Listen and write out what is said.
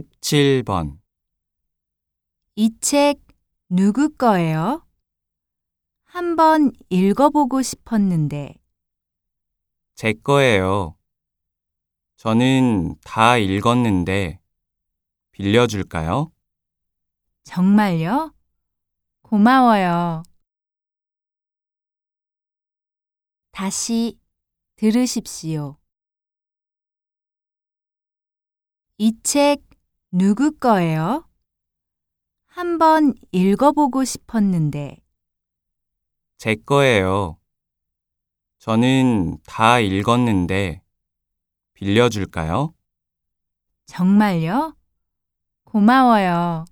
17번. 이 책 누구 거예요? 한번 읽어보고 싶었는데. 제 거예요. 저는 다 읽었는데 빌려줄까요? 정말요? 고마워요. 다시 들으십시오. 이 책 누구 거예요? 한번 읽어보고 싶었는데. 제 거예요. 저는 다 읽었는데 빌려줄까요? 정말요? 고마워요.